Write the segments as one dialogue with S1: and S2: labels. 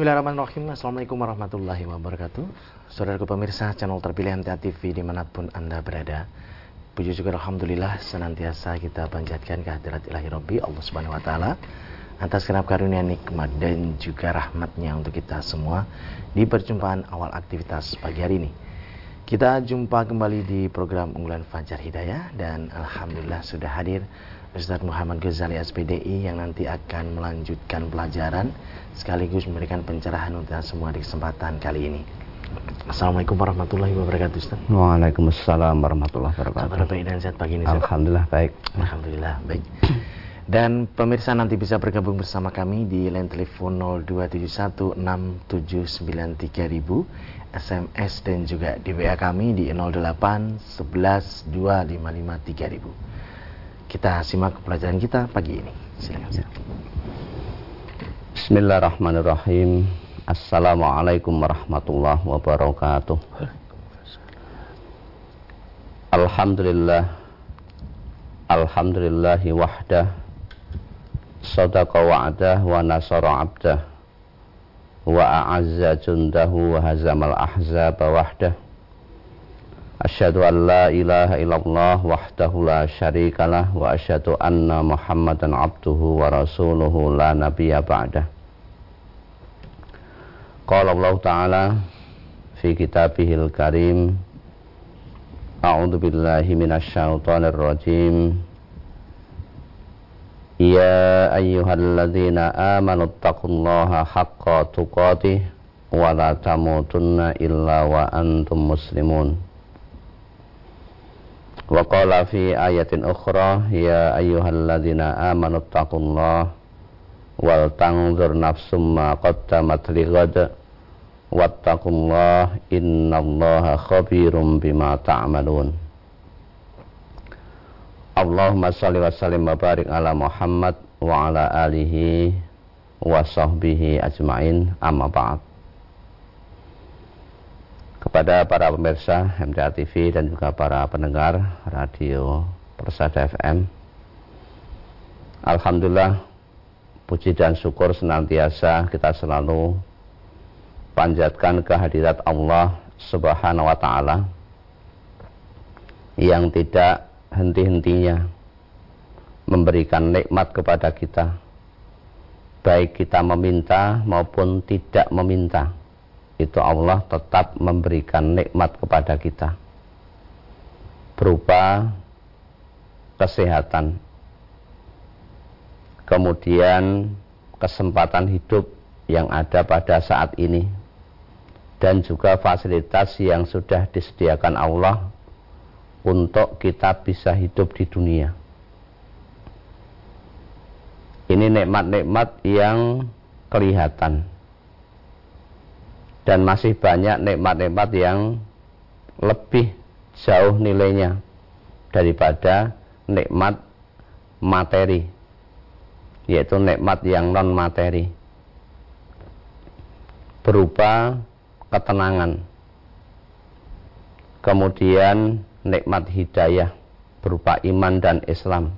S1: Bismillahirrahmanirrahim. Assalamualaikum warahmatullahi wabarakatuh. Saudaraku pemirsa channel terpilih MTA TV di mana pun anda berada. Puji syukur Alhamdulillah senantiasa kita panjatkan kehadirat ilahi Rabbi Allah subhanahu wa ta'ala Atas kenap karunia nikmat dan juga rahmatnya untuk kita semua Di perjumpaan awal aktivitas pagi hari ini. Kita jumpa kembali di program unggulan Fajar Hidayah Dan Alhamdulillah sudah hadir Ustaz Muhammad Ghazali SPDI yang nanti akan melanjutkan pelajaran sekaligus memberikan pencerahan untuk semua di kesempatan kali ini. Assalamualaikum warahmatullahi wabarakatuh Ustaz.
S2: Waalaikumsalam warahmatullahi wabarakatuh.
S1: Kabar baik dan sehat pagi ini Ustaz?
S2: Alhamdulillah baik.
S1: Alhamdulillah baik. Dan pemirsa nanti bisa bergabung bersama kami di line telepon 02716793000 SMS dan juga di WA kami di 08 11 255 3000. Kita simak pelajaran kita pagi ini. Silakan.
S2: Bismillahirrahmanirrahim. Assalamualaikum warahmatullahi wabarakatuh. Alhamdulillah. Alhamdulillahi wahdah. Sadaqa wa'dah wa nasara abdah. Wa a'azza jundahu wa hazamal ahzaba wahdah. Asyhadu an la ilaha illallah wahdahu la syarikalah wa asyhadu anna Muhammadan abduhu wa rasuluhu la nabiyya ba'dah. Qala Allah Ta'ala fi kitabihil karim A'udzu billahi minasyaitonir rajim Ya ayyuhalladzina amanu taqullaha haqqa tuqatih wa illa wa antum muslimun Wa qala fi ayatin ukhra ya ayyuhalladzina amanu taqullaha wal tanzur nafsum ma qaddamat lighad wattaqullaha innallaha khabirum bima ta'malun. Allahumma salli wa sallim wa barik ala Muhammad wa ala alihi wa sahbihi ajmain. Amma ba'd kepada para pemirsa MDA TV dan juga para pendengar radio Persada FM. Alhamdulillah puji dan syukur senantiasa kita selalu panjatkan kehadirat Allah Subhanahu wa taala yang tidak henti-hentinya memberikan nikmat kepada kita baik kita meminta maupun tidak meminta itu Allah tetap memberikan nikmat kepada kita. Berupa kesehatan. Kemudian kesempatan hidup yang ada pada saat ini. Dan juga fasilitas yang sudah disediakan Allah untuk kita bisa hidup di dunia. Ini nikmat-nikmat yang kelihatan dan masih banyak nikmat-nikmat yang lebih jauh nilainya daripada nikmat materi yaitu nikmat yang non materi berupa ketenangan. Kemudian nikmat hidayah berupa iman dan Islam.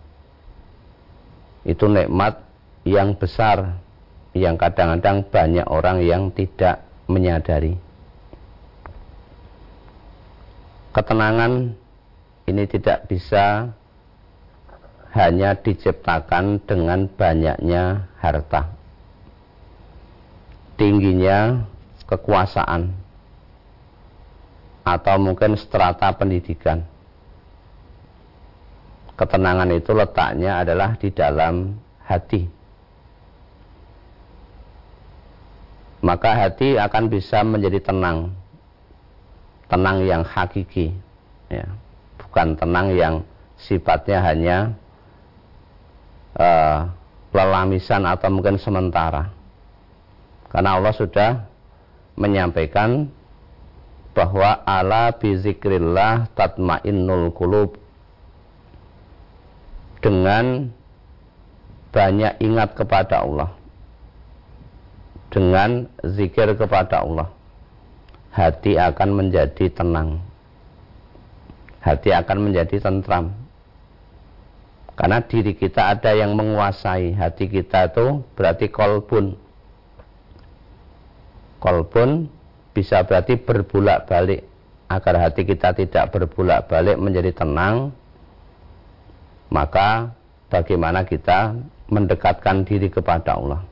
S2: Itu nikmat yang besar yang kadang-kadang banyak orang yang tidak menyadari. Ketenangan ini tidak bisa hanya diciptakan dengan banyaknya harta. Tingginya kekuasaan atau mungkin strata pendidikan. Ketenangan itu letaknya adalah di dalam hati maka hati akan bisa menjadi tenang. Tenang yang hakiki. Ya. Bukan tenang yang sifatnya hanya uh, lelamisan atau mungkin sementara. Karena Allah sudah menyampaikan bahwa ala bizikrillah tatmainnul qulub. Dengan banyak ingat kepada Allah dengan zikir kepada Allah. Hati akan menjadi tenang. Hati akan menjadi tentram. Karena diri kita ada yang menguasai. Hati kita itu berarti kolbun. Kolbun bisa berarti berbulak-balik agar hati kita tidak berbulak-balik menjadi tenang maka bagaimana kita mendekatkan diri kepada Allah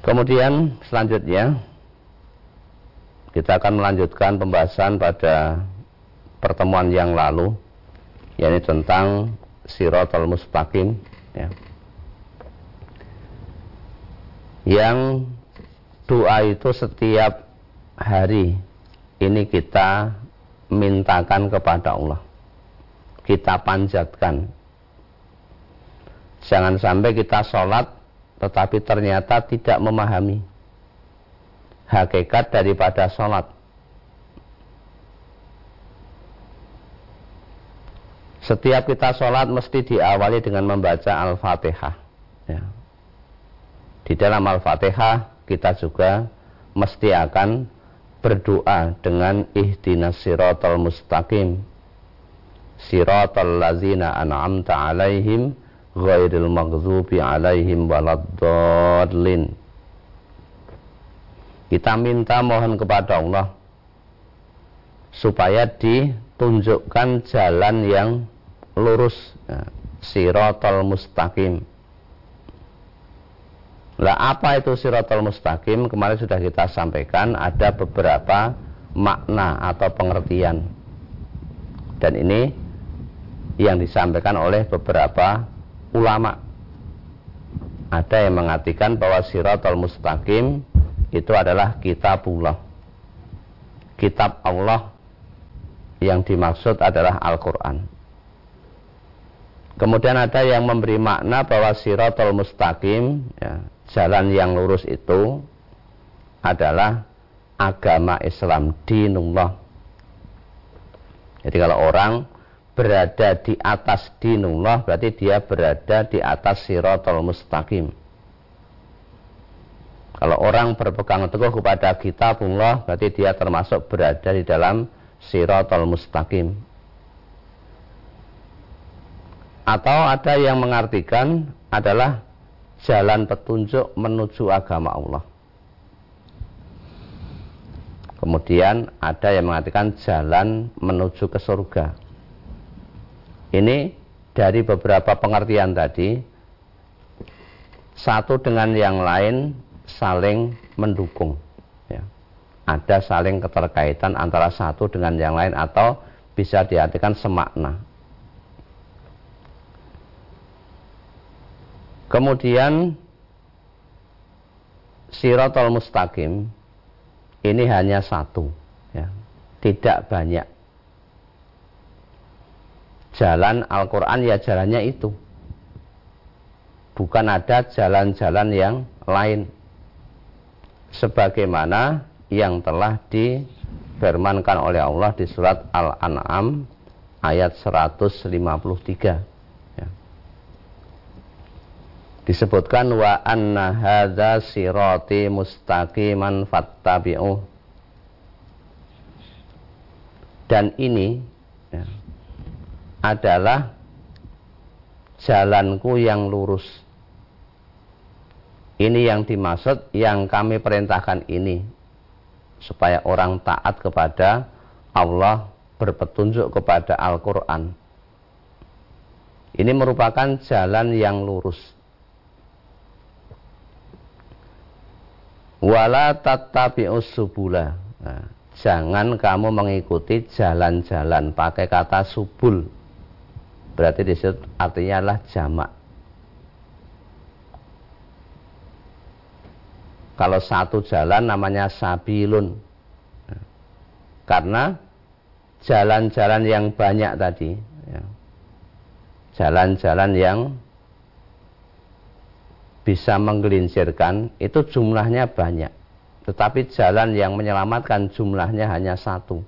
S2: kemudian selanjutnya kita akan melanjutkan pembahasan pada pertemuan yang lalu yakni tentang siratal mustaqim ya. yang doa itu setiap hari ini kita mintakan kepada Allah kita panjatkan jangan sampai kita sholat tetapi ternyata tidak memahami hakikat daripada sholat. Setiap kita sholat mesti diawali dengan membaca Al-Fatihah. Ya. Di dalam Al-Fatihah kita juga mesti akan berdoa dengan ihdinas siratal mustaqim. Siratal lazina an'amta alaihim ghairil maghdubi alaihim waladdallin kita minta mohon kepada Allah supaya ditunjukkan jalan yang lurus ya, siratal mustaqim lah apa itu siratul mustaqim? Kemarin sudah kita sampaikan ada beberapa makna atau pengertian. Dan ini yang disampaikan oleh beberapa ulama. Ada yang mengartikan bahwa siratul mustaqim itu adalah kitabullah. Kitab Allah yang dimaksud adalah Al-Quran. Kemudian ada yang memberi makna bahwa siratul mustaqim ya, jalan yang lurus itu adalah agama Islam dinullah. Jadi kalau orang berada di atas dinullah berarti dia berada di atas siratul mustaqim. Kalau orang berpegang teguh kepada kitabullah berarti dia termasuk berada di dalam siratul mustaqim. Atau ada yang mengartikan adalah jalan petunjuk menuju agama Allah. Kemudian ada yang mengatakan jalan menuju ke surga. Ini dari beberapa pengertian tadi, satu dengan yang lain saling mendukung. Ya. Ada saling keterkaitan antara satu dengan yang lain atau bisa diartikan semakna. Kemudian Siratul Mustaqim ini hanya satu, ya. tidak banyak. Jalan Al-Quran ya jalannya itu. Bukan ada jalan-jalan yang lain. Sebagaimana yang telah difirmankan oleh Allah di surat Al-An'am ayat 153 disebutkan wa anna hadza sirati mustaqiman fattabi'u dan ini ya, adalah jalanku yang lurus. Ini yang dimaksud yang kami perintahkan ini supaya orang taat kepada Allah berpetunjuk kepada Al-Quran. Ini merupakan jalan yang lurus. Wala tattabi'us subula. Nah, jangan kamu mengikuti jalan-jalan pakai kata subul berarti disebut artinya adalah jamak. Kalau satu jalan namanya sabilun. Karena jalan-jalan yang banyak tadi ya, jalan-jalan yang bisa menggelincirkan itu jumlahnya banyak. Tetapi jalan yang menyelamatkan jumlahnya hanya satu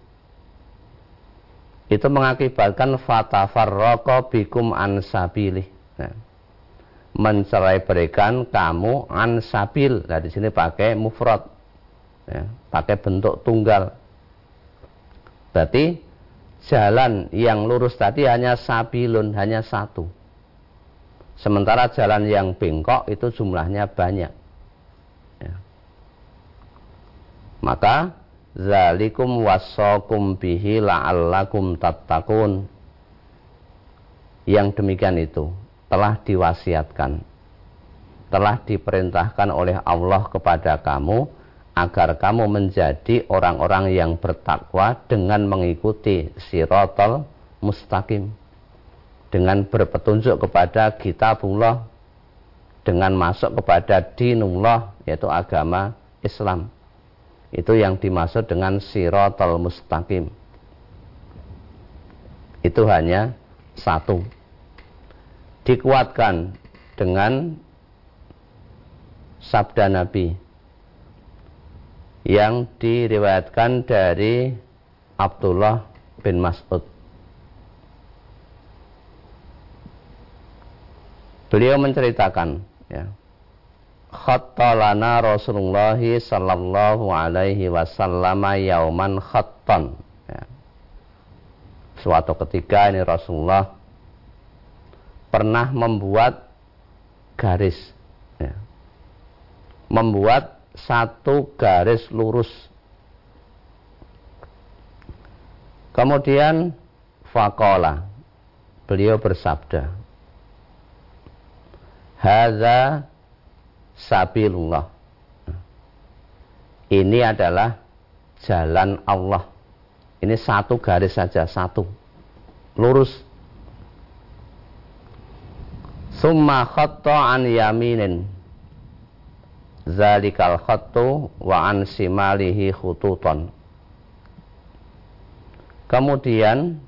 S2: itu mengakibatkan fatafarroko bikum ansabilih nah, mencerai berikan kamu ansabil nah di sini pakai mufrad. Ya, pakai bentuk tunggal. Berarti jalan yang lurus tadi hanya sabilun hanya satu. Sementara jalan yang bengkok itu jumlahnya banyak. Ya. maka zalikum wasakum bihi la'allakum tattaqun. Yang demikian itu telah diwasiatkan, telah diperintahkan oleh Allah kepada kamu agar kamu menjadi orang-orang yang bertakwa dengan mengikuti sirotol mustaqim dengan berpetunjuk kepada kitabullah dengan masuk kepada dinullah yaitu agama Islam itu yang dimaksud dengan sirotol mustaqim itu hanya satu dikuatkan dengan sabda Nabi yang diriwayatkan dari Abdullah bin Mas'ud. Beliau menceritakan ya. Khattalana Rasulullah sallallahu alaihi wasallam yauman khattan. Ya. Suatu ketika ini Rasulullah pernah membuat garis ya. Membuat satu garis lurus. Kemudian fakola beliau bersabda, Haza sabilullah. Ini adalah jalan Allah. Ini satu garis saja, satu. Lurus. Summa khatta an yaminin zalikal khattu wa an simalihi khututon kemudian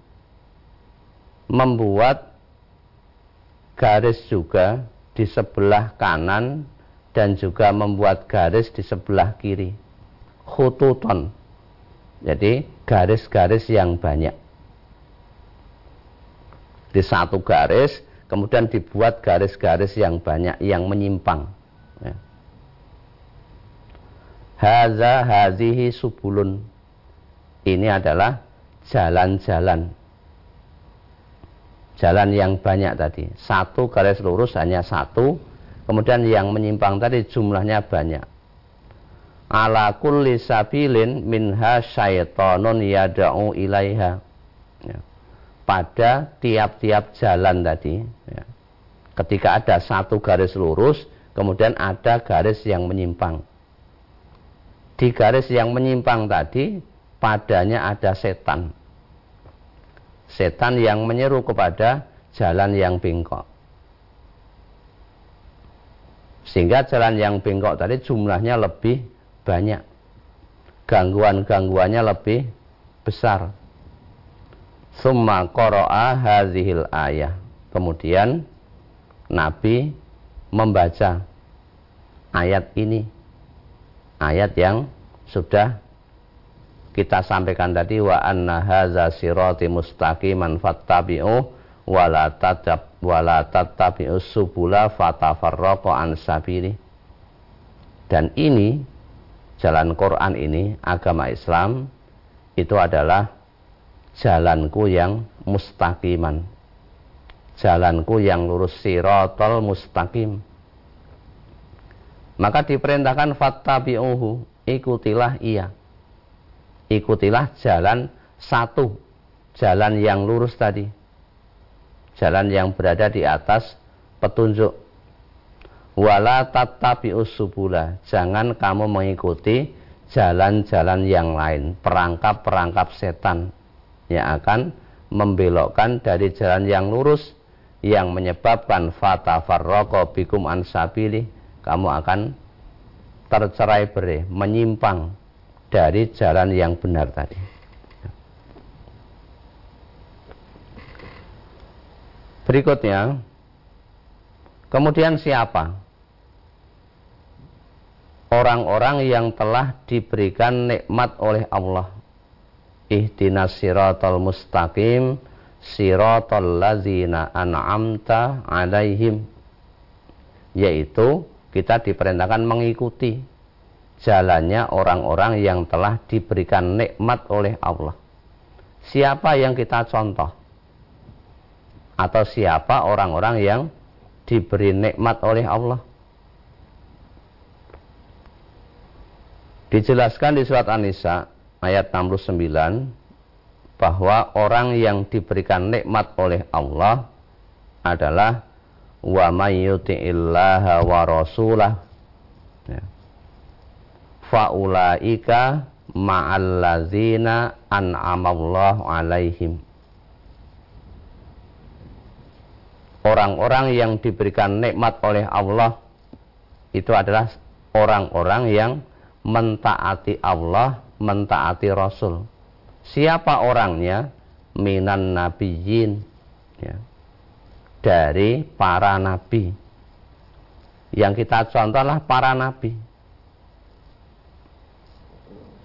S2: membuat garis juga di sebelah kanan dan juga membuat garis di sebelah kiri khututon jadi garis-garis yang banyak di satu garis kemudian dibuat garis-garis yang banyak yang menyimpang ya. Haza hazihi subulun. Ini adalah jalan-jalan. Jalan yang banyak tadi. Satu garis lurus hanya satu. Kemudian yang menyimpang tadi jumlahnya banyak. Ala kulli sabilin minha syaitonun yada'u ilaiha. Ya. Pada tiap-tiap jalan tadi. Ya. Ketika ada satu garis lurus, kemudian ada garis yang menyimpang di garis yang menyimpang tadi padanya ada setan. Setan yang menyeru kepada jalan yang bengkok. Sehingga jalan yang bengkok tadi jumlahnya lebih banyak. Gangguan-gangguannya lebih besar. Summa qara'a hadhil ayah. Kemudian Nabi membaca ayat ini ayat yang sudah kita sampaikan tadi wa anna hadza sirati mustaqiman fattabi'u wa la tatab wa la tattabi'u subula fatafarraqu an sabili. Dan ini jalan Quran ini agama Islam itu adalah jalanku yang mustaqiman. Jalanku yang lurus sirotol mustaqim maka diperintahkan fattabi'uhu, ikutilah ia. Ikutilah jalan satu, jalan yang lurus tadi. Jalan yang berada di atas petunjuk. Wala tattabi'us subula, jangan kamu mengikuti jalan-jalan yang lain, perangkap-perangkap setan yang akan membelokkan dari jalan yang lurus yang menyebabkan fata farroko bikum ansabili kamu akan tercerai berai, menyimpang dari jalan yang benar tadi. Berikutnya, kemudian siapa? Orang-orang yang telah diberikan nikmat oleh Allah. Ihdinas siratal mustaqim siratal lazina an'amta alaihim. Yaitu kita diperintahkan mengikuti jalannya orang-orang yang telah diberikan nikmat oleh Allah. Siapa yang kita contoh? Atau siapa orang-orang yang diberi nikmat oleh Allah? Dijelaskan di surat An-Nisa ayat 69 bahwa orang yang diberikan nikmat oleh Allah adalah wa may yuti'illaha wa rasulah ya. faulaika ma'allazina an'amallahu alaihim orang-orang yang diberikan nikmat oleh Allah itu adalah orang-orang yang mentaati Allah, mentaati Rasul. Siapa orangnya? Minan nabiyyin ya. Dari para nabi. Yang kita contohlah para nabi.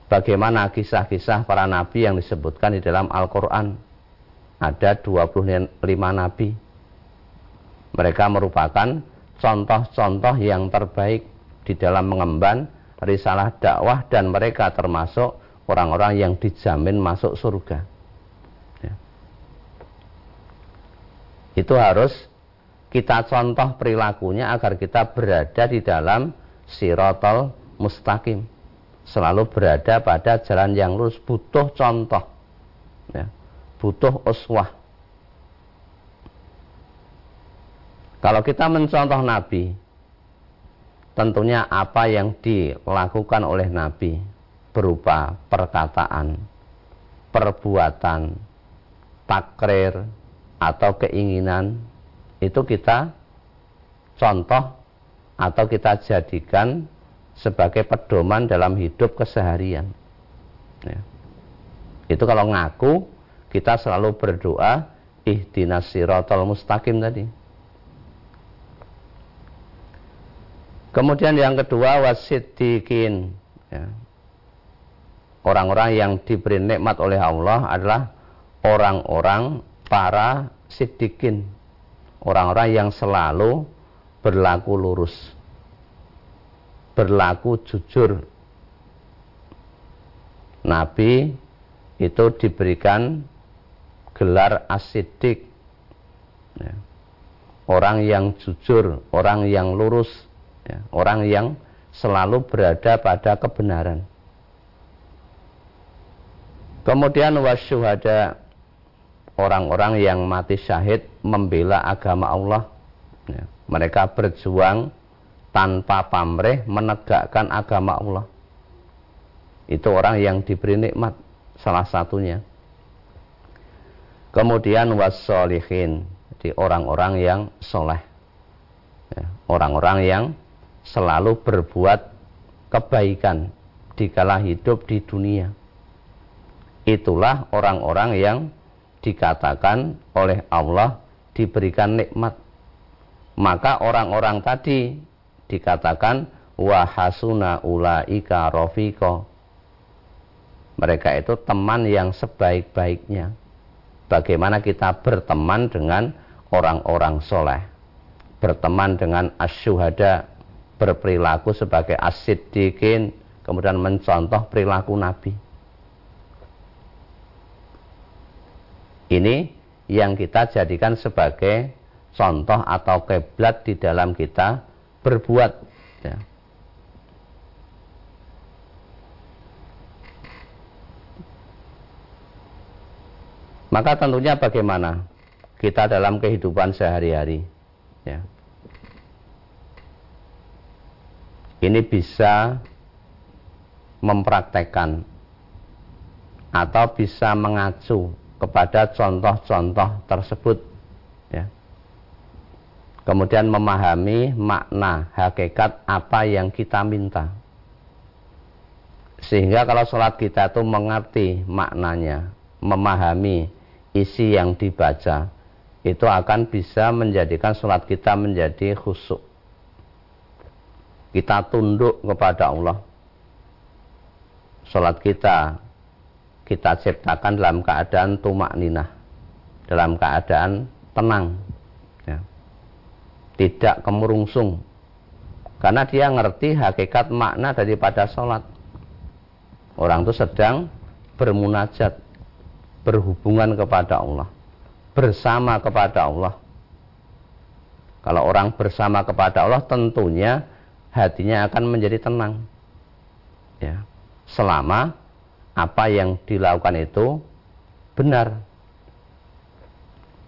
S2: Bagaimana kisah-kisah para nabi yang disebutkan di dalam Al-Quran. Ada 25 nabi mereka merupakan contoh-contoh yang terbaik di dalam mengemban risalah dakwah dan mereka termasuk orang-orang yang dijamin masuk surga. Ya. Itu harus kita contoh perilakunya agar kita berada di dalam sirotol mustaqim. Selalu berada pada jalan yang lurus, butuh contoh. Ya. Butuh uswah. Kalau kita mencontoh Nabi, tentunya apa yang dilakukan oleh Nabi berupa perkataan, perbuatan, takrir, atau keinginan, itu kita contoh atau kita jadikan sebagai pedoman dalam hidup keseharian. Ya. Itu kalau ngaku, kita selalu berdoa, ihdinas sirotol mustaqim tadi Kemudian yang kedua wasiddiqin. Ya. Orang-orang yang diberi nikmat oleh Allah adalah orang-orang para siddiqin. Orang-orang yang selalu berlaku lurus. Berlaku jujur. Nabi itu diberikan gelar asidik. Ya. Orang yang jujur, orang yang lurus ya, orang yang selalu berada pada kebenaran. Kemudian wasyuhada orang-orang yang mati syahid membela agama Allah. Ya, mereka berjuang tanpa pamrih menegakkan agama Allah. Itu orang yang diberi nikmat salah satunya. Kemudian wassolihin, jadi orang-orang yang soleh. Ya, orang-orang yang selalu berbuat kebaikan di kala hidup di dunia. Itulah orang-orang yang dikatakan oleh Allah diberikan nikmat. Maka orang-orang tadi dikatakan wahasuna ulaika rofiko. Mereka itu teman yang sebaik-baiknya. Bagaimana kita berteman dengan orang-orang soleh. Berteman dengan asyuhada berperilaku sebagai asidikin kemudian mencontoh perilaku Nabi. Ini yang kita jadikan sebagai contoh atau keblat di dalam kita berbuat ya. maka tentunya bagaimana? Kita dalam kehidupan sehari-hari ya ini bisa mempraktekkan atau bisa mengacu kepada contoh-contoh tersebut ya. kemudian memahami makna hakikat apa yang kita minta sehingga kalau sholat kita itu mengerti maknanya memahami isi yang dibaca itu akan bisa menjadikan sholat kita menjadi khusyuk kita tunduk kepada Allah. Salat kita kita ciptakan dalam keadaan tumak ninah, dalam keadaan tenang, ya. tidak kemurungsung, karena dia ngerti hakikat makna daripada sholat. Orang itu sedang bermunajat, berhubungan kepada Allah, bersama kepada Allah. Kalau orang bersama kepada Allah tentunya hatinya akan menjadi tenang. Ya. selama apa yang dilakukan itu benar.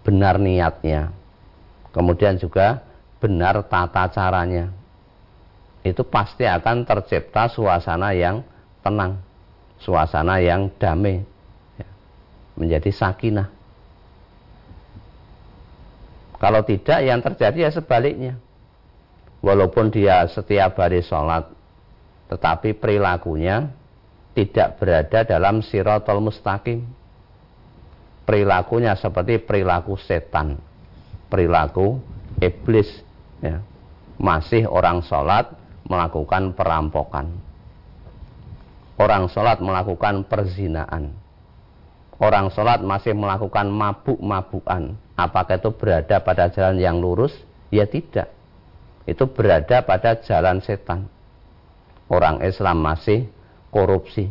S2: Benar niatnya. Kemudian juga benar tata caranya. Itu pasti akan tercipta suasana yang tenang. Suasana yang damai. Ya, menjadi sakinah. Kalau tidak yang terjadi ya sebaliknya walaupun dia setiap hari sholat tetapi perilakunya tidak berada dalam sirotol mustaqim. Perilakunya seperti perilaku setan perilaku iblis ya. masih orang sholat melakukan perampokan. Orang sholat melakukan perzinaan. Orang sholat masih melakukan mabuk-mabukan. Apakah itu berada pada jalan yang lurus? Ya tidak itu berada pada jalan setan orang Islam masih korupsi.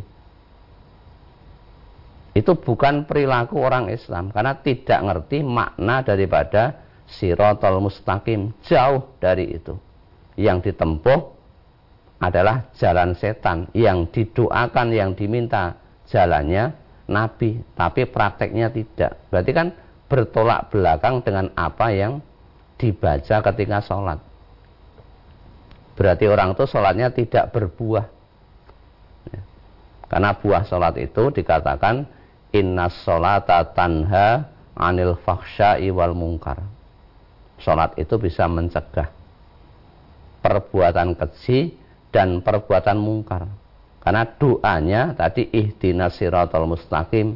S2: Itu bukan perilaku orang Islam karena tidak ngerti makna daripada sirotol mustaqim jauh dari itu. Yang ditempuh adalah jalan setan yang didoakan yang diminta jalannya Nabi tapi prakteknya tidak. Berarti kan bertolak belakang dengan apa yang dibaca ketika sholat. Berarti orang itu sholatnya tidak berbuah karena buah sholat itu dikatakan inna sholata tanha anil fakhsya'i wal mungkar. Sholat itu bisa mencegah perbuatan keji dan perbuatan mungkar. Karena doanya tadi ihdinas siratal mustaqim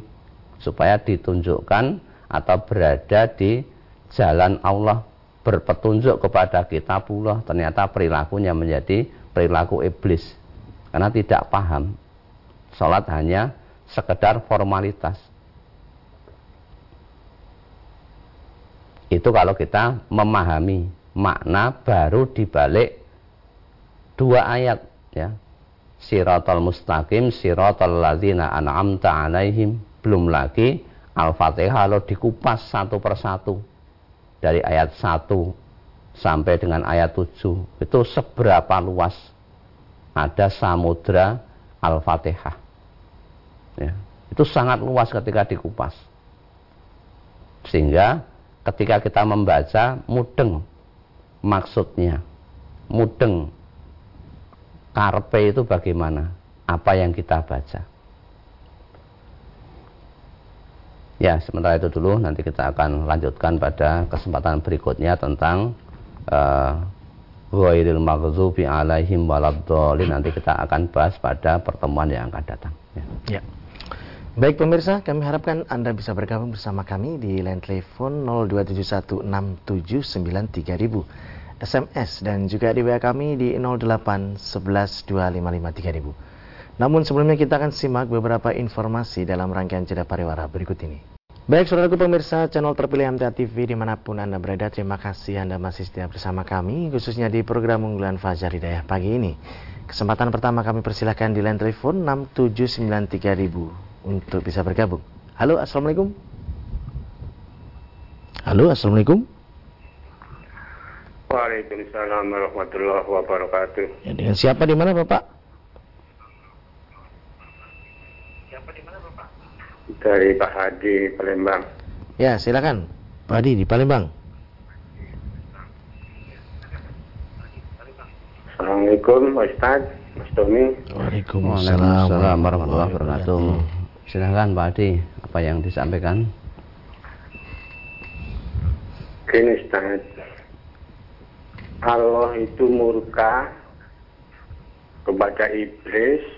S2: supaya ditunjukkan atau berada di jalan Allah berpetunjuk kepada kita pula ternyata perilakunya menjadi perilaku iblis karena tidak paham Sholat hanya sekedar formalitas. Itu kalau kita memahami makna baru dibalik dua ayat ya. Siratal mustaqim, siratal ladzina an'amta alaihim. Belum lagi Al-Fatihah kalau dikupas satu persatu dari ayat 1 sampai dengan ayat 7 itu seberapa luas? Ada samudra Al-Fatihah. Ya, itu sangat luas ketika dikupas. Sehingga ketika kita membaca mudeng maksudnya. Mudeng. Karpe itu bagaimana? Apa yang kita baca ya sementara itu dulu. Nanti kita akan lanjutkan pada kesempatan berikutnya tentang uh, ghairil maghdubi alaihim waladdallin. Nanti kita akan bahas pada pertemuan yang akan datang.
S1: Ya. ya. Baik pemirsa, kami harapkan Anda bisa bergabung bersama kami di line telepon 02716793000 SMS dan juga di WA kami di 08112553000 Namun sebelumnya kita akan simak beberapa informasi dalam rangkaian jeda pariwara berikut ini. Baik saudaraku pemirsa channel terpilih MTA TV di mana pun Anda berada, terima kasih Anda masih setia bersama kami, khususnya di program unggulan Fajar Hidayah pagi ini. Kesempatan pertama kami persilahkan di line telepon 6793000 untuk bisa bergabung. Halo, Assalamualaikum. Halo, Assalamualaikum.
S3: Waalaikumsalam warahmatullahi wabarakatuh.
S1: Ya, dengan siapa di mana, Bapak?
S3: Siapa di mana, Bapak? Dari Pak Hadi Palembang.
S1: Ya, silakan. Pak Hadi di Palembang.
S3: Assalamualaikum, Ustaz, Mas Tommy.
S2: Waalaikumsalam warahmatullahi wabarakatuh. Silahkan Pak Adi, apa yang disampaikan?
S3: Gini Ustaz, Allah itu murka kepada iblis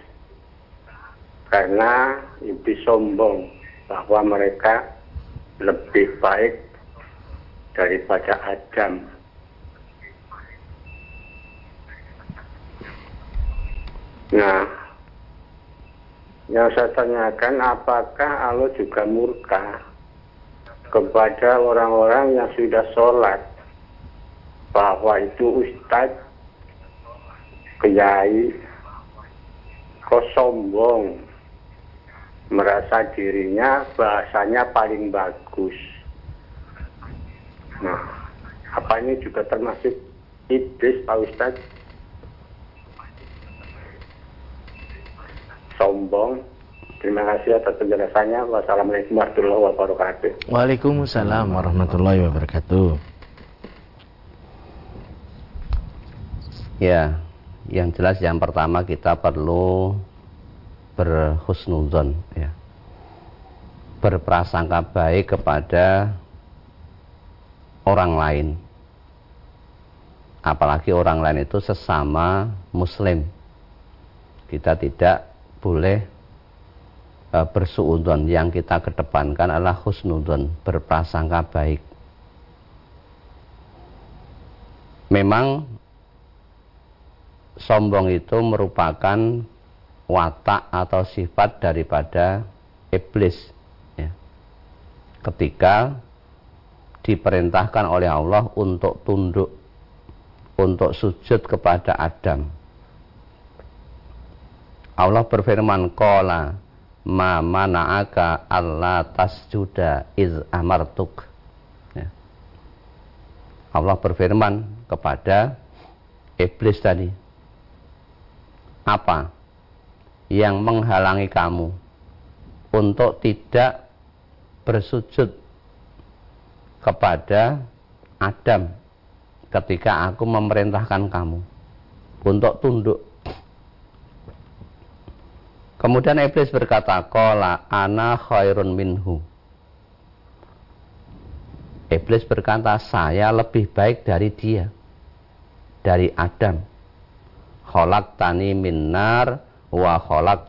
S3: karena iblis sombong bahwa mereka lebih baik daripada Adam. Nah, yang saya tanyakan apakah Allah juga murka kepada orang-orang yang sudah sholat bahwa itu ustadz kiai kok sombong merasa dirinya bahasanya paling bagus nah apa ini juga termasuk iblis Pak Ustadz sombong. Terima kasih atas penjelasannya. Wassalamualaikum warahmatullahi wabarakatuh.
S1: Waalaikumsalam warahmatullahi wabarakatuh.
S2: Ya, yang jelas yang pertama kita perlu berhusnuzon ya. Berprasangka baik kepada orang lain. Apalagi orang lain itu sesama muslim. Kita tidak boleh uh, bersuudon. Yang kita kedepankan adalah husnudon, berprasangka baik. Memang sombong itu merupakan watak atau sifat daripada iblis ya. ketika diperintahkan oleh Allah untuk tunduk untuk sujud kepada Adam Allah berfirman qala ma mana'aka alla tasjuda iz amartuk ya. Allah berfirman kepada iblis tadi apa yang menghalangi kamu untuk tidak bersujud kepada Adam ketika aku memerintahkan kamu untuk tunduk. Kemudian iblis berkata, "Qala ana khairun minhu." Iblis berkata, "Saya lebih baik dari dia." Dari Adam. Khalaqtani min nar wa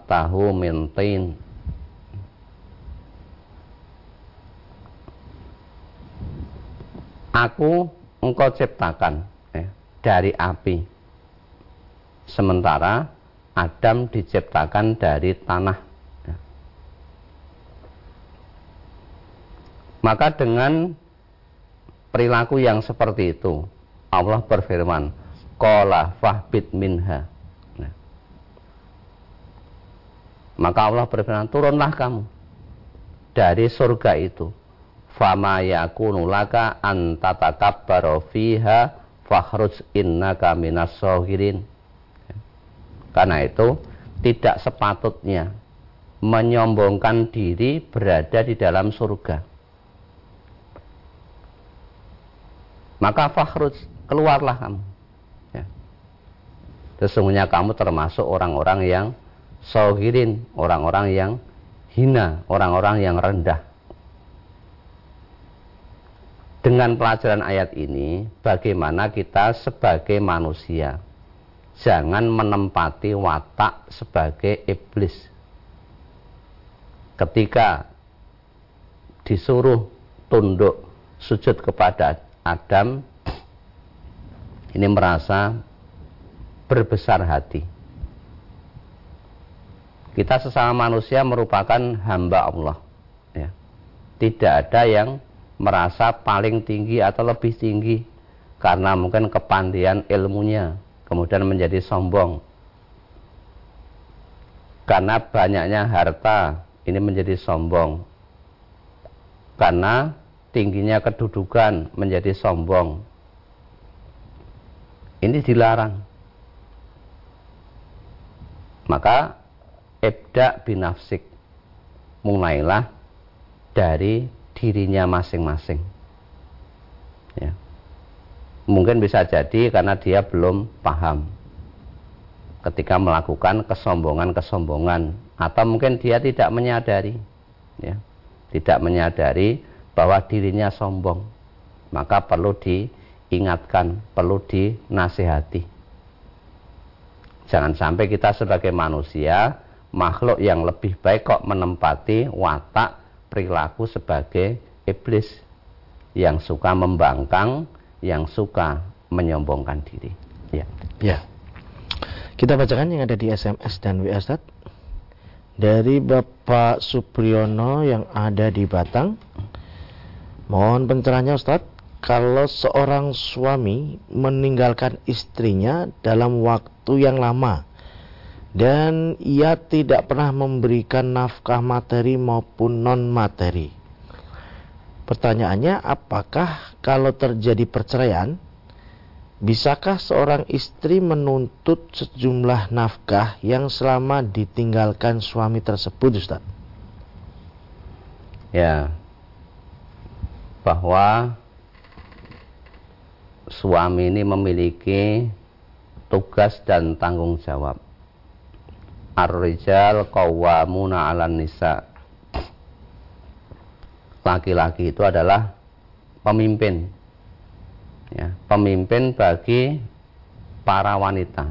S2: tahu min tin Aku engkau ciptakan eh, dari api. Sementara Adam diciptakan dari tanah. Ya. Maka dengan perilaku yang seperti itu, Allah berfirman, "Qala fahbit minha." Maka Allah berfirman, turunlah kamu dari surga itu. Fama yakunu laka an tatakabbaru fiha fakhruj innaka minas sohirin. Karena itu tidak sepatutnya menyombongkan diri berada di dalam surga. Maka fakhruj keluarlah kamu. Ya. Sesungguhnya kamu termasuk orang-orang yang sohirin, orang-orang yang hina, orang-orang yang rendah. Dengan pelajaran ayat ini, bagaimana kita sebagai manusia jangan menempati watak sebagai iblis. Ketika disuruh tunduk sujud kepada Adam, ini merasa berbesar hati kita sesama manusia merupakan hamba Allah. Ya. Tidak ada yang merasa paling tinggi atau lebih tinggi karena mungkin kepandian ilmunya, kemudian menjadi sombong. Karena banyaknya harta, ini menjadi sombong. Karena tingginya kedudukan menjadi sombong. Ini dilarang. Maka ibda binafsik. Mulailah dari dirinya masing-masing. Ya. mungkin bisa jadi karena dia belum paham. Ketika melakukan kesombongan-kesombongan. Atau mungkin dia tidak menyadari. Ya. Tidak menyadari bahwa dirinya sombong. Maka perlu diingatkan perlu dinasihati. Jangan sampai kita sebagai manusia makhluk yang lebih baik kok menempati watak perilaku sebagai iblis yang suka membangkang, yang suka menyombongkan diri.
S1: Ya. Ya. Kita bacakan yang ada di SMS dan WA Ustaz. Dari Bapak Supriyono yang ada di Batang. Mohon pencerahannya Ustaz. Kalau seorang suami meninggalkan istrinya dalam waktu yang lama dan ia tidak pernah memberikan nafkah materi maupun non materi. Pertanyaannya, apakah kalau terjadi perceraian, Bisakah seorang istri menuntut sejumlah nafkah yang selama ditinggalkan suami tersebut, Ustaz?
S2: Ya, bahwa suami ini memiliki tugas dan tanggung jawab. Ar-rijal qawwamuna 'alan nisa. Laki-laki itu adalah pemimpin ya, pemimpin bagi para wanita.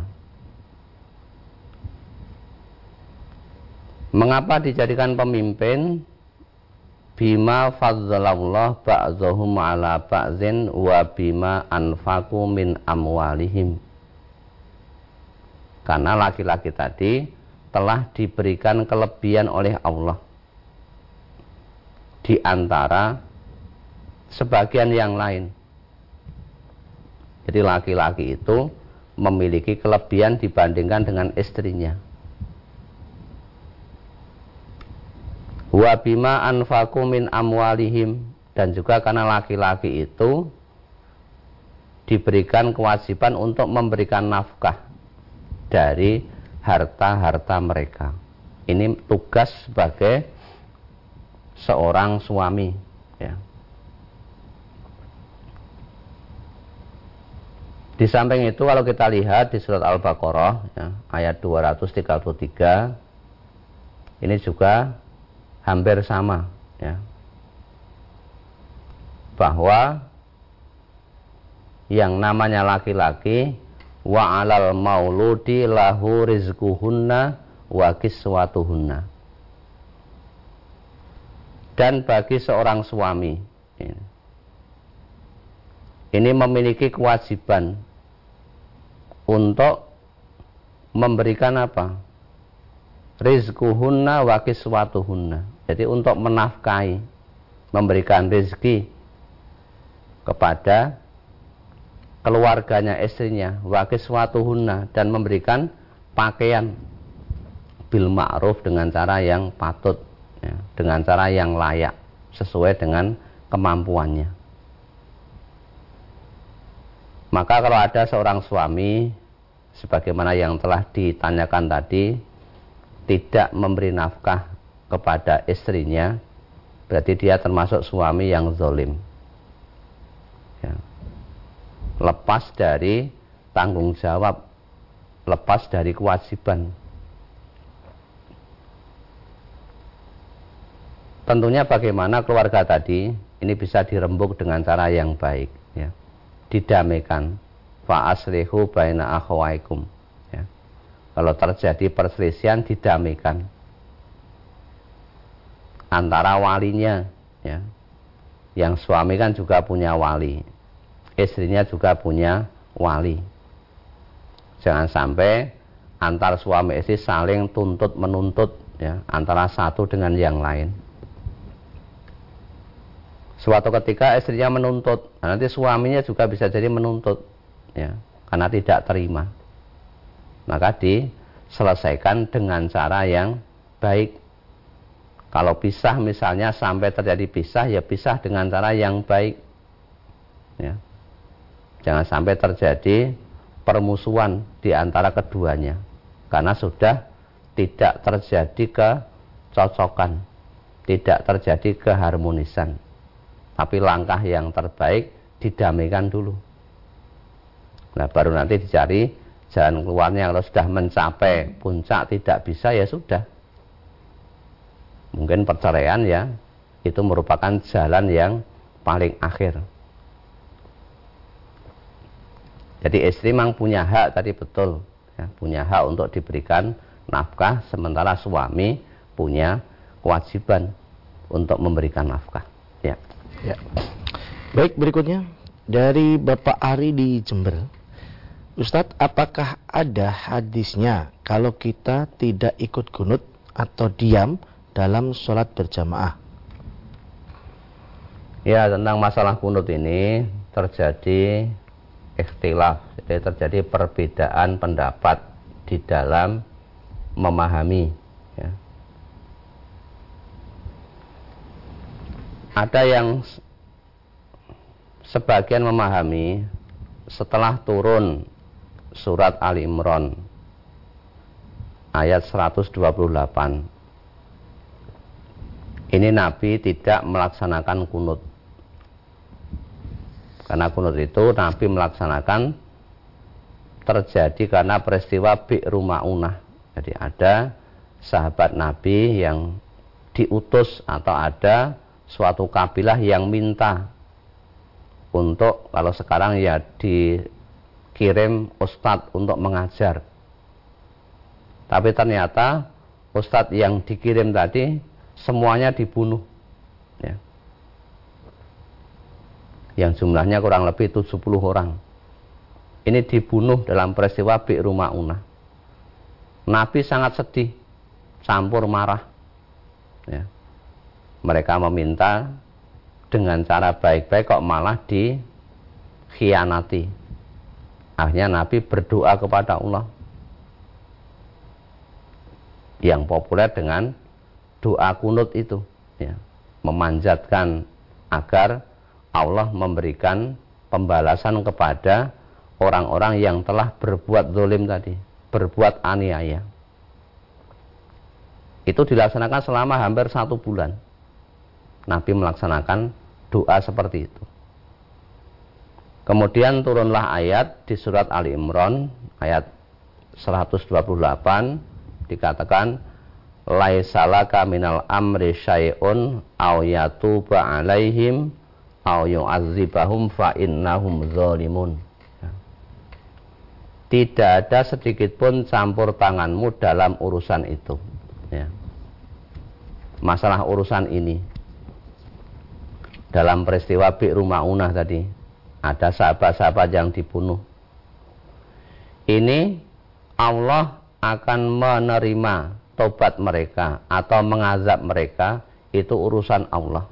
S2: Mengapa dijadikan pemimpin? Bima fadzalallah ba'dhum ala ba'zin wa bima anfaku min amwalihim. Karena laki-laki tadi telah diberikan kelebihan oleh Allah di antara sebagian yang lain. Jadi laki-laki itu memiliki kelebihan dibandingkan dengan istrinya. Wa bima anfaku amwalihim dan juga karena laki-laki itu diberikan kewajiban untuk memberikan nafkah dari harta-harta mereka. Ini tugas sebagai seorang suami, ya. Di samping itu kalau kita lihat di surat Al-Baqarah ya, ayat 233 ini juga hampir sama ya. Bahwa yang namanya laki-laki wa alal mauludi lahu rizquhunna wa kiswatuhunna. Dan bagi seorang suami ini memiliki kewajiban untuk memberikan apa? Rizkuhunna wa kiswatuhunna. Jadi untuk menafkahi, memberikan rezeki kepada keluarganya istrinya wa kiswatuhunna dan memberikan pakaian bil ma'ruf dengan cara yang patut ya, dengan cara yang layak sesuai dengan kemampuannya. Maka kalau ada seorang suami sebagaimana yang telah ditanyakan tadi tidak memberi nafkah kepada istrinya berarti dia termasuk suami yang zolim. Lepas dari tanggung jawab. Lepas dari kewajiban. Tentunya bagaimana keluarga tadi ini bisa dirembuk dengan cara yang baik ya. Didamaikan. Fa aslihu baina akhwaikum ya. kalau terjadi perselisihan didamaikan. Antara walinya ya. Yang suami kan juga punya wali istrinya juga punya wali. Jangan sampai antar suami istri saling tuntut menuntut ya antara satu dengan yang lain. Suatu ketika istrinya menuntut nah, nanti suaminya juga bisa jadi menuntut ya karena tidak terima. Maka diselesaikan dengan cara yang baik. Kalau pisah misalnya sampai terjadi pisah ya pisah dengan cara yang baik ya jangan sampai terjadi permusuhan di antara keduanya karena sudah tidak terjadi kecocokan tidak terjadi keharmonisan tapi langkah yang terbaik didamaikan dulu. Nah baru nanti dicari jalan keluarnya kalau sudah mencapai puncak tidak bisa ya sudah. Mungkin perceraian ya itu merupakan jalan yang paling akhir. Jadi istri memang punya hak tadi betul, ya, punya hak untuk diberikan nafkah, sementara suami punya kewajiban untuk memberikan nafkah. Ya.
S1: Ya. Baik, berikutnya dari Bapak Ari di Jember. Ustadz, apakah ada hadisnya kalau kita tidak ikut gunut atau diam dalam sholat berjamaah?
S2: Ya, tentang masalah kunut ini terjadi ikhtilaf, jadi terjadi perbedaan pendapat di dalam memahami. Ya. ada yang sebagian memahami setelah turun surat Ali Imran ayat 128 ini Nabi tidak melaksanakan kunut karena kunut itu Nabi melaksanakan terjadi karena peristiwa Bi'ru Ma'unah jadi ada sahabat Nabi yang diutus atau ada suatu kabilah yang minta untuk kalau sekarang ya dikirim ustadz untuk mengajar. Tapi ternyata ustadz yang dikirim tadi semuanya dibunuh. Ya. Yang jumlahnya kurang lebih 70 orang. Ini dibunuh dalam peristiwa Bi'ru Ma'unah. Nabi sangat sedih, campur marah. Ya. Mereka meminta dengan cara baik-baik kok malah dikhianati. Akhirnya Nabi berdoa kepada Allah. Yang populer dengan doa kunut itu. Ya. Memanjatkan agar Allah memberikan pembalasan kepada orang-orang yang telah berbuat zolim tadi. Berbuat aniaya. Itu dilaksanakan selama hampir satu bulan. Nabi melaksanakan doa seperti itu. Kemudian turunlah ayat di surat Ali Imran ayat 128 dikatakan laisalaka minal amri syai'un aw yatuba alaihim aw yu'adzibahum fa innahum zalimun. Tidak ada sedikit pun campur tanganmu dalam urusan itu. Ya. Masalah urusan ini dalam peristiwa Bi'ru Ma'unah tadi ada sahabat-sahabat yang dibunuh ini Allah akan menerima tobat mereka atau mengazab mereka itu urusan Allah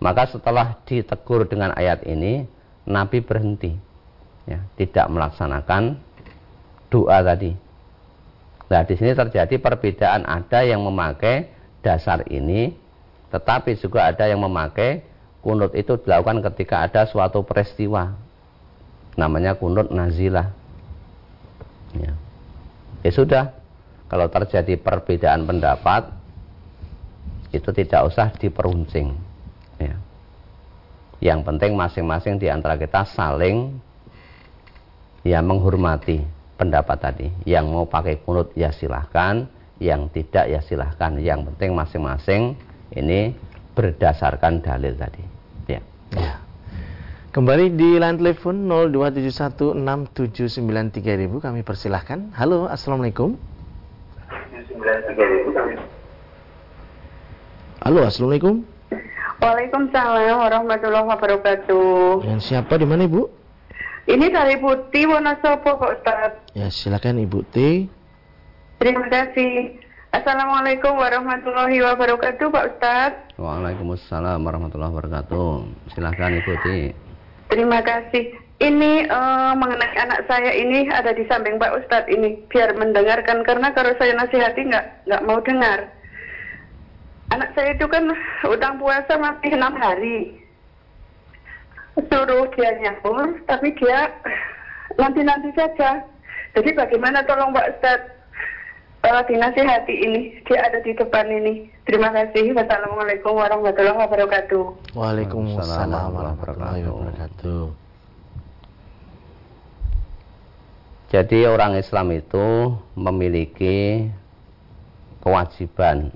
S2: maka setelah ditegur dengan ayat ini Nabi berhenti ya, tidak melaksanakan doa tadi nah di sini terjadi perbedaan ada yang memakai dasar ini tetapi juga ada yang memakai kunut itu dilakukan ketika ada suatu peristiwa. Namanya kunut nazilah. Ya. ya sudah, kalau terjadi perbedaan pendapat itu tidak usah diperuncing. Ya. Yang penting masing-masing di antara kita saling ya menghormati pendapat tadi. Yang mau pakai kunut ya silahkan, yang tidak ya silahkan. Yang penting masing-masing ini berdasarkan dalil tadi. Ya. ya.
S1: Kembali di line telepon 02716793000 kami persilahkan. Halo, assalamualaikum. Halo, assalamualaikum.
S4: Waalaikumsalam warahmatullahi wabarakatuh.
S1: Yang siapa di mana ibu?
S4: Ini dari Putih Wonosobo Pak Ustaz.
S1: Ya silakan Ibu T.
S4: Terima kasih. Assalamualaikum warahmatullahi wabarakatuh Pak Ustadz
S2: Waalaikumsalam warahmatullahi wabarakatuh Silahkan ikuti
S4: Terima kasih Ini uh, mengenai anak saya ini ada di samping Pak Ustadz ini Biar mendengarkan Karena kalau saya nasihati nggak nggak mau dengar Anak saya itu kan utang puasa masih enam hari. Suruh dia nyambung Tapi dia nanti-nanti saja. Jadi bagaimana tolong Pak Ustadz uh, dinasihati ini? Dia ada di depan ini. Terima kasih. Wassalamualaikum warahmatullahi wabarakatuh.
S1: Waalaikumsalam warahmatullahi wabarakatuh.
S2: Jadi orang Islam itu memiliki kewajiban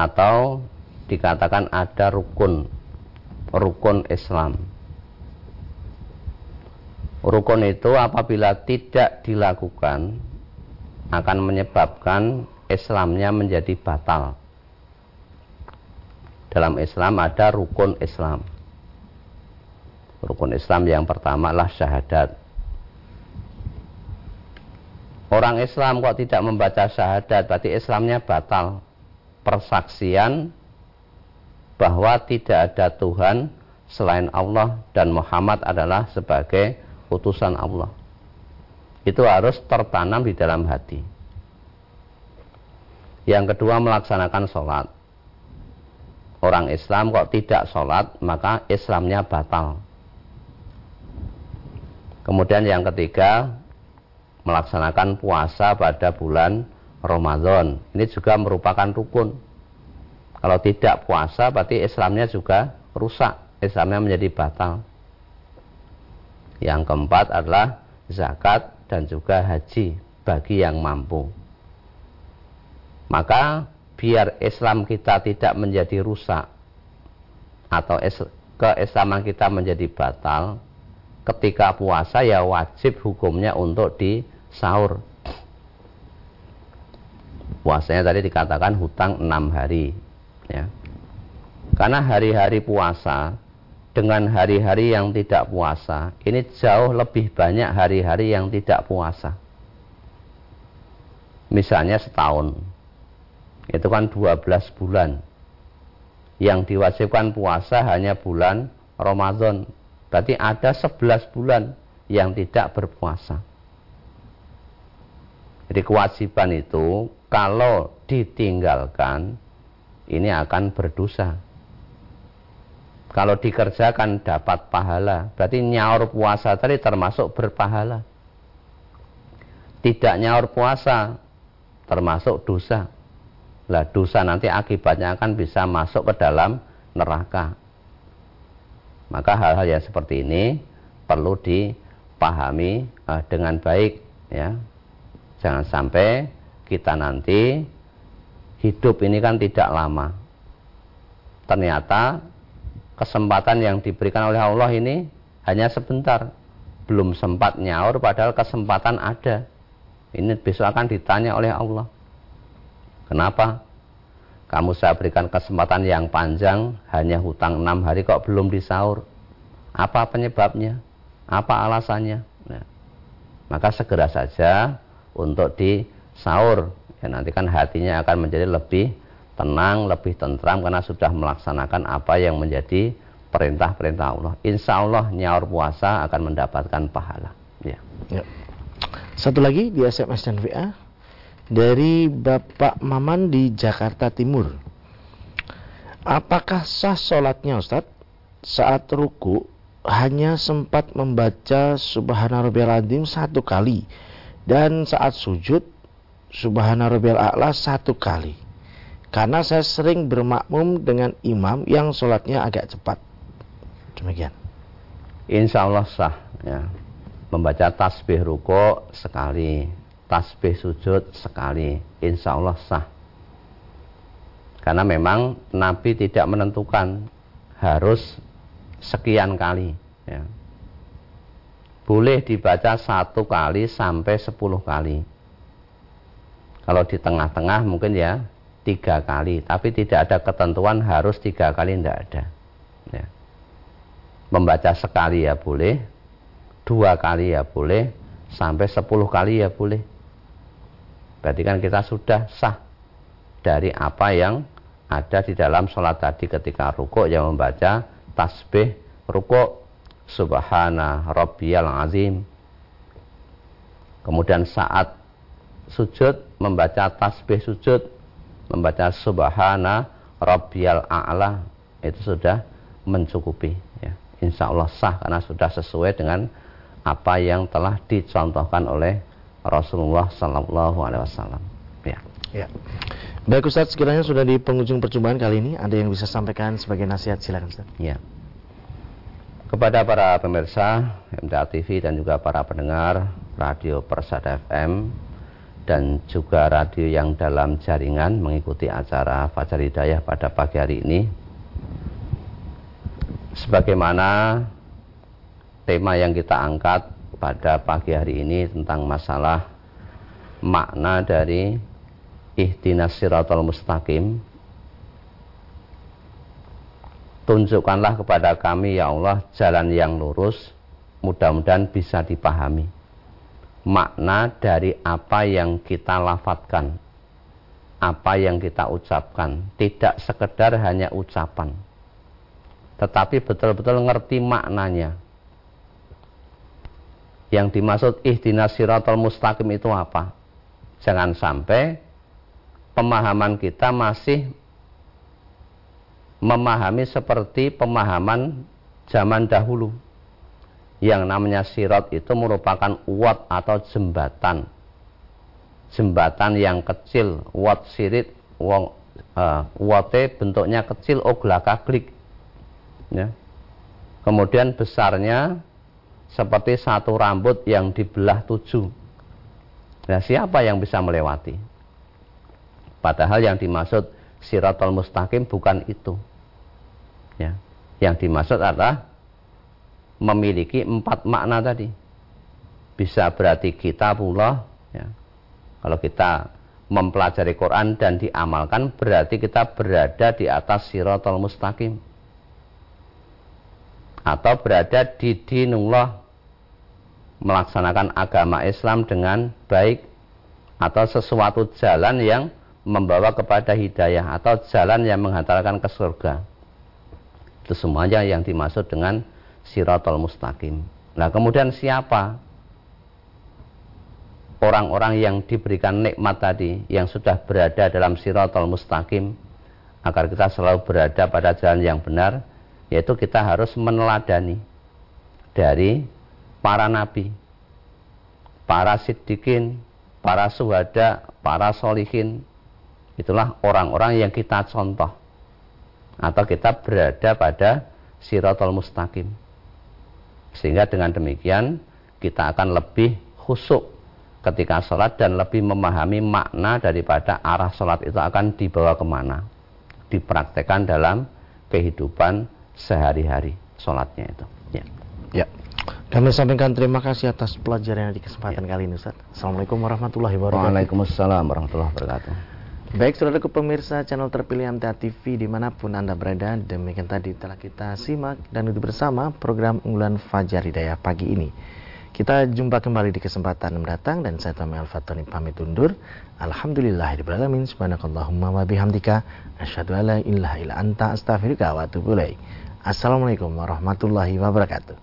S2: atau dikatakan ada rukun rukun Islam rukun itu apabila tidak dilakukan akan menyebabkan Islamnya menjadi batal. Dalam Islam ada rukun Islam. Rukun Islam yang pertama adalah syahadat. Orang Islam kok tidak membaca syahadat, berarti Islamnya batal. Persaksian bahwa tidak ada Tuhan selain Allah dan Muhammad adalah sebagai utusan Allah itu harus tertanam di dalam hati. Yang kedua melaksanakan sholat. orang Islam kok tidak sholat maka Islamnya batal. Kemudian yang ketiga melaksanakan puasa pada bulan Ramadan. Ini juga merupakan rukun. Kalau tidak puasa berarti Islamnya juga rusak. Islamnya menjadi batal. Yang keempat adalah zakat dan juga haji bagi yang mampu. Maka biar Islam kita tidak menjadi rusak atau keislaman kita menjadi batal ketika puasa ya wajib hukumnya untuk di sahur puasanya tadi dikatakan hutang enam hari ya. Karena hari-hari puasa dengan hari-hari yang tidak puasa ini jauh lebih banyak hari-hari yang tidak puasa. Misalnya setahun. Itu kan 12 bulan. Yang diwajibkan puasa hanya bulan Ramadan. Berarti ada 11 bulan yang tidak berpuasa. Jadi kewajiban itu kalau ditinggalkan ini akan berdosa kalau dikerjakan dapat pahala berarti nyaur puasa tadi termasuk berpahala tidak nyaur puasa termasuk dosa lah dosa nanti akibatnya akan bisa masuk ke dalam neraka. Maka hal-hal yang seperti ini perlu dipahami uh, dengan baik ya. Jangan sampai kita nanti hidup ini kan tidak lama. Ternyata kesempatan yang diberikan oleh Allah ini hanya sebentar. Belum sempat nyaur padahal kesempatan ada. Ini besok akan ditanya oleh Allah. Kenapa? Kamu saya berikan kesempatan yang panjang, hanya hutang enam hari kok belum disaur. Apa penyebabnya? Apa alasannya? Nah, maka segera saja untuk disaur. Ya, nanti kan hatinya akan menjadi lebih tenang, lebih tentram karena sudah melaksanakan apa yang menjadi perintah-perintah Allah. Insya Allah nyaur puasa akan mendapatkan pahala. Ya. ya.
S1: Satu lagi di SMS dan WA dari Bapak Maman di Jakarta Timur. Apakah sah sholatnya Ustadz saat ruku hanya sempat membaca Subhana Rabbiyal Azim satu kali dan saat sujud Subhana Rabbiyal A'la satu kali. Karena saya sering bermakmum dengan imam yang sholatnya agak cepat. Demikian.
S2: Insya Allah sah ya. Membaca tasbih ruku sekali tasbih sujud sekali insya Allah sah karena memang Nabi tidak menentukan harus sekian kali ya. boleh dibaca satu kali sampai sepuluh kali kalau di tengah-tengah mungkin ya tiga kali tapi tidak ada ketentuan harus tiga kali tidak ada ya. membaca sekali ya boleh dua kali ya boleh sampai sepuluh kali ya boleh Berarti kan kita sudah sah dari apa yang ada di dalam sholat tadi ketika rukuk yang membaca tasbih rukuk subhana rabbiyal azim. Kemudian saat sujud membaca tasbih sujud, membaca subhana rabbiyal a'la itu sudah mencukupi ya. Insya Allah sah karena sudah sesuai dengan apa yang telah dicontohkan oleh Rasulullah Sallallahu Alaihi Wasallam. Ya.
S1: Ya. Baik Ustaz, sekiranya sudah di penghujung perjumpaan kali ini, ada yang bisa sampaikan sebagai nasihat silakan Ustaz.
S2: Ya. Kepada para pemirsa MTA TV dan juga para pendengar Radio Persada FM dan juga radio yang dalam jaringan mengikuti acara Fajar Hidayah pada pagi hari ini. Sebagaimana tema yang kita angkat pada pagi hari ini tentang masalah makna dari ihtinas siratal mustaqim tunjukkanlah kepada kami ya Allah jalan yang lurus mudah-mudahan bisa dipahami makna dari apa yang kita lafatkan apa yang kita ucapkan tidak sekedar hanya ucapan tetapi betul-betul ngerti maknanya yang dimaksud ihdinas siratal mustaqim itu apa? Jangan sampai pemahaman kita masih memahami seperti pemahaman zaman dahulu. Yang namanya sirat itu merupakan uat atau jembatan. Jembatan yang kecil, uat sirit, wong uh, bentuknya kecil, oglaka klik. Ya. Kemudian besarnya seperti satu rambut yang dibelah tujuh. Nah, siapa yang bisa melewati? Padahal yang dimaksud siratul mustaqim bukan itu. Ya. Yang dimaksud adalah memiliki empat makna tadi. Bisa berarti kita pula, ya. kalau kita mempelajari Quran dan diamalkan, berarti kita berada di atas siratul mustaqim. Atau berada di dinullah, melaksanakan agama Islam dengan baik, atau sesuatu jalan yang membawa kepada hidayah, atau jalan yang menghantarkan ke surga. Itu semuanya yang dimaksud dengan siratul mustaqim. Nah kemudian siapa orang-orang yang diberikan nikmat tadi yang sudah berada dalam siratul mustaqim agar kita selalu berada pada jalan yang benar yaitu kita harus meneladani dari para nabi para siddiqin para suhada para solihin. Itulah orang-orang yang kita contoh. Atau kita berada pada siratul mustaqim sehingga dengan demikian kita akan lebih khusuk ketika sholat dan lebih memahami makna daripada arah sholat itu akan dibawa ke mana. Dipraktekkan dalam kehidupan sehari-hari sholatnya itu.
S1: Ya. ya. Kami sampaikan terima kasih atas pelajaran di kesempatan ya. kali ini Ustaz. Assalamualaikum warahmatullahi wabarakatuh.
S2: Waalaikumsalam warahmatullahi wabarakatuh.
S1: Baik, saudaraku pemirsa channel terpilih MTA TV di mana pun Anda berada, demikian tadi telah kita simak dan duduk bersama program unggulan Fajar Hidayah pagi ini. Kita jumpa kembali di kesempatan mendatang dan saya Tommy Al-Fatani pamit undur. Alhamdulillahirrahmanirrahim. Subhanakallahumma wa bihamdika. Asyadu ala illa anta astaghfirullah wa atubu Assalamualaikum warahmatullahi wabarakatuh.